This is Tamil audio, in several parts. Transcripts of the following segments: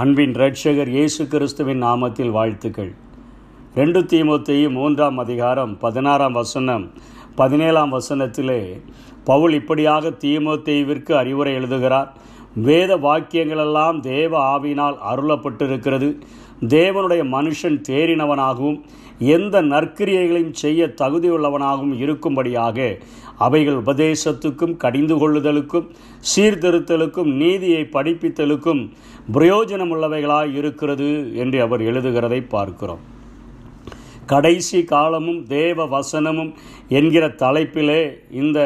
அன்பின் ரட்சகர் இயேசு கிறிஸ்துவின் நாமத்தில் வாழ்த்துக்கள். ரெண்டு தீமோத்தேயு மூன்றாம் அதிகாரம் பதினாறாம் வசனம். பதினேழாம் வசனத்திலே பவுல் இப்படியாக தீமோத்தேவிற்கு அறிவுரை எழுதுகிறார். வேத வாக்கியங்களெல்லாம் தேவ ஆவினால் அருளப்பட்டிருக்கிறது. தேவனுடைய மனுஷன் தேறினவனாகவும் எந்த நற்கிரியைகளையும் செய்ய தகுதியுள்ளவனாகவும் இருக்கும்படியாக அவைகள் உபதேசத்துக்கும் கடிந்து கொள்ளுதலுக்கும் சீர்திருத்தலுக்கும் நீதியை படிப்பித்தலுக்கும் பிரயோஜனமுள்ளவைகளாய் இருக்கிறது என்று அவர் எழுதுகிறதை பார்க்கிறோம். கடைசி காலமும் தேவ வசனமும் என்கிற தலைப்பிலே இந்த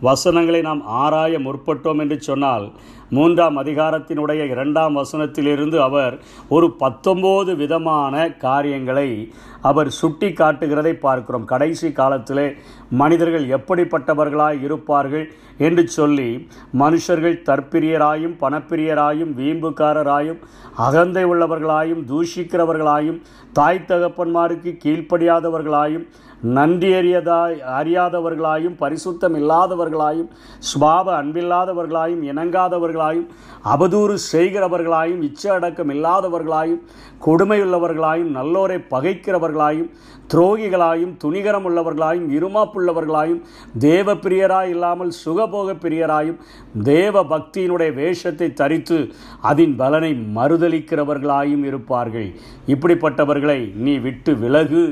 வசனங்களை நாம் ஆராய முற்பட்டோம் என்று சொன்னால் மூன்றாம் அதிகாரத்தினுடைய இரண்டாம் வசனத்திலிருந்து அவர் ஒரு பத்தொம்போது விதமான காரியங்களை அவர் சுட்டி காட்டுகிறதை பார்க்கிறோம். கடைசி காலத்திலே மனிதர்கள் எப்படிப்பட்டவர்களாய் இருப்பார்கள் என்று சொல்லி மனுஷர்கள் தற்பிரியராயும் பணப்பிரியராயும் வீம்புக்காரராயும் அகந்தை உள்ளவர்களாயும் தூஷிக்கிறவர்களாயும் தாய் தகப்பன்மாருக்கு கீழ்ப்படியாதவர்களாயும் நன்றி அறியதாய் அறியாதவர்களாயும் பரிசுத்தம் இல்லாதவர்களாயும் சுபாவ அன்பில்லாதவர்களாயும் இணங்காதவர்களாயும் அவதூறு செய்கிறவர்களாயும் இச்ச அடக்கம் இல்லாதவர்களாயும் கொடுமையுள்ளவர்களாயும் நல்லோரை பகைக்கிறவர்களாயும் துரோகிகளாயும் துணிகரம் உள்ளவர்களாயும் இருமாப்புள்ளவர்களாயும் தேவ பிரியராய் இல்லாமல் சுகபோக பிரியராயும் தேவ பக்தியினுடைய வேஷத்தை தரித்து அதன் பலனை மறுதளிக்கிறவர்களாயும் இருப்பார்கள். இப்படிப்பட்டவர்களை நீ விட்டு விலகு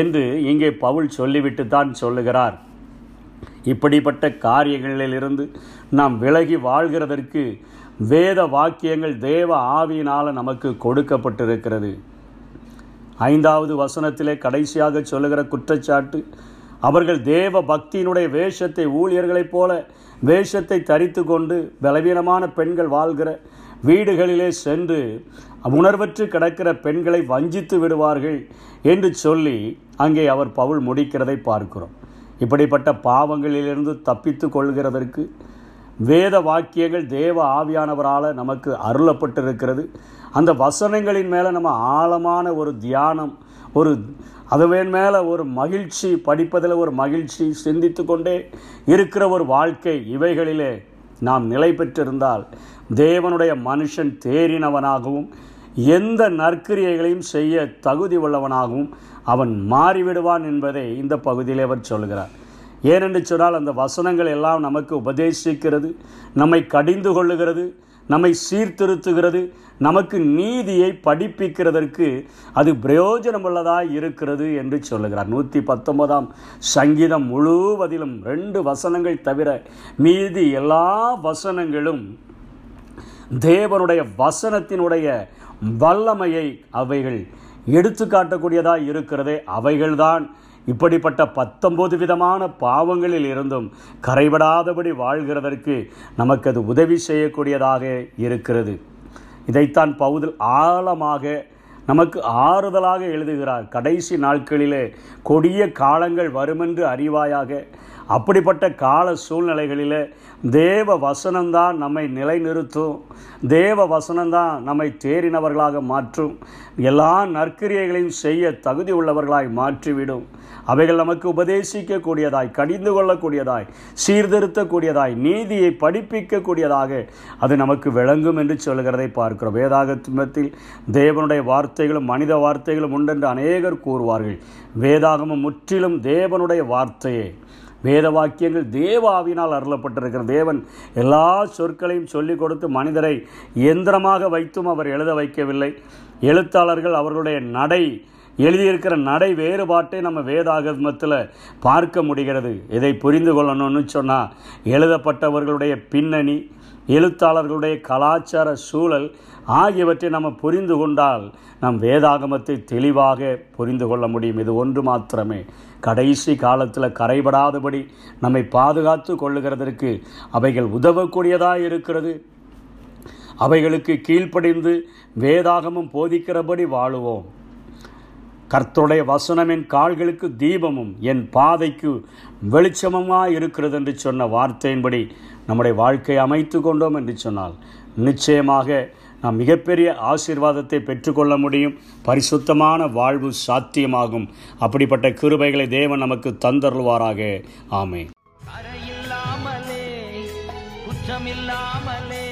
என்று இங்கே பவுல் சொல்லிவிட்டு தான் சொல்லுகிறார். இப்படிப்பட்ட காரியங்களிலிருந்து நாம் விலகி வாழ்கிறதற்கு வேத வாக்கியங்கள் தேவ ஆவியினால் நமக்கு கொடுக்கப்பட்டிருக்கிறது. ஐந்தாவது வசனத்திலே கடைசியாக சொல்லுகிற குற்றச்சாட்டு அவர்கள் தேவ பக்தியினுடைய வேஷத்தை ஊழியர்களைப் போல வேஷத்தை தரித்து கொண்டு பலவீனமான பெண்கள் வாழ்கிற வீடுகளிலே சென்று உணர்வற்று கிடக்கிற பெண்களை வஞ்சித்து விடுவார்கள் என்று சொல்லி அங்கே அவர் பவுல் முடிக்கிறதை பார்க்கிறோம். இப்படிப்பட்ட பாவங்களிலிருந்து தப்பித்து கொள்கிறதற்கு வேத வாக்கியங்கள் தேவ ஆவியானவரால் நமக்கு அருளப்பட்டிருக்கிறது. அந்த வசனங்களின் மேலே நம்ம ஆழமான ஒரு தியானம் ஒரு அதுவேன் மேலே ஒரு மகிழ்ச்சி படிப்பதில் ஒரு மகிழ்ச்சி சிந்தித்து கொண்டே இருக்கிற ஒரு வாழ்க்கை இவைகளிலே நாம் நிலை பெற்றிருந்தால் தேவனுடைய மனுஷன் தேறினவனாகவும் எந்த நற்கிரியைகளையும் செய்ய தகுதி உள்ளவனாகவும் அவன் மாறிவிடுவான் என்பதை இந்த பகுதியில் அவர் சொல்கிறார். ஏனென்று சொன்னால் அந்த வசனங்கள் எல்லாம் நமக்கு உபதேசிக்கிறது நம்மை கடிந்து கொள்ளுகிறது நம்மை சீர்திருத்துகிறது நமக்கு நீதியை படிப்பிக்கிறதற்கு அது பிரயோஜனமுள்ளதாக இருக்கிறது என்று சொல்லுகிறார். நூற்றி பத்தொன்பதாம் சங்கீதம் முழுவதிலும் ரெண்டு வசனங்கள் தவிர மீதி எல்லா வசனங்களும் தேவனுடைய வசனத்தினுடைய வல்லமையை அவைகள் எடுத்து காட்டக்கூடியதாக இருக்கிறதே. அவைகள்தான் இப்படிப்பட்ட பத்தொன்பது விதமான பாவங்களில் இருந்தும் கரைபடாதபடி வாழ்கிறதற்கு நமக்கு அது உதவி செய்யக்கூடியதாக இருக்கிறது. இதைத்தான் பவுதில் ஆழமாக நமக்கு ஆறுதலாக எழுதுகிறார். கடைசி நாட்களிலே கொடிய காலங்கள் வருமென்று அறிவாயாக அப்படிப்பட்ட கால சூழ்நிலைகளில் தேவ வசனம்தான் நம்மை நிலைநிறுத்தும். தேவ வசனம்தான் நம்மை தேறினவர்களாக மாற்றும். எல்லா நற்கிரியைகளையும் செய்ய தகுதி உள்ளவர்களாய் மாற்றிவிடும். அவைகள் நமக்கு உபதேசிக்கக்கூடியதாய் கடிந்து கொள்ளக்கூடியதாய் சீர்திருத்தக்கூடியதாய் நீதியை படிப்பிக்கக்கூடியதாக அது நமக்கு விளங்கும் என்று சொல்கிறதை பார்க்கிறோம். வேதாகத்தில் தேவனுடைய வார்த்தைகளும் மனித வார்த்தைகளும் உண்டென்று அநேகர் கூறுவார்கள். வேதாகமம் முற்றிலும் தேவனுடைய வார்த்தையே. வேத வாக்கியங்கள் தேவாவினால் அருளப்பட்டிருக்கிற தேவன் எல்லா சொற்களையும் சொல்லிக் கொடுத்து மனிதரை இயந்திரமாக வைத்தும் அவர் எழுத வைக்கவில்லை. எழுத்தாளர்கள் அவர்களுடைய நடை எழுதியிருக்கிற நடை வேறுபாட்டை நம்ம வேதாகமத்தில் பார்க்க முடிகிறது. இதை புரிந்து கொள்ளணும்னு சொன்னால் எழுதப்பட்டவர்களுடைய பின்னணி எழுத்தாளர்களுடைய கலாச்சார சூழல் ஆகியவற்றை நம்ம புரிந்து கொண்டால் நம் வேதாகமத்தை தெளிவாக புரிந்து கொள்ள முடியும். இது ஒன்று மாத்திரமே. கடைசி காலத்தில் கரைபடாதபடி நம்மை பாதுகாத்து கொள்ளுகிறதற்கு அவைகள் உதவக்கூடியதாக இருக்கிறது. அவைகளுக்கு கீழ்ப்படிந்து வேதாகமம் போதிக்கிறபடி வாழுவோம். கர்த்தருடைய வசனம் என் கால்களுக்கு தீபமும் என் பாதைக்கு வெளிச்சமுமாக இருக்கிறது என்று சொன்ன வார்த்தையின்படி நம்முடைய வாழ்க்கையை அமைத்து கொண்டோம் என்று சொன்னால் நிச்சயமாக நாம் மிகப்பெரிய ஆசீர்வாதத்தை பெற்றுக்கொள்ள முடியும். பரிசுத்தமான வாழ்வு சாத்தியமாகும். அப்படிப்பட்ட கிருபைகளை தேவன் நமக்கு தந்தருள்வாராக. ஆமே குற்றமில்லாமலே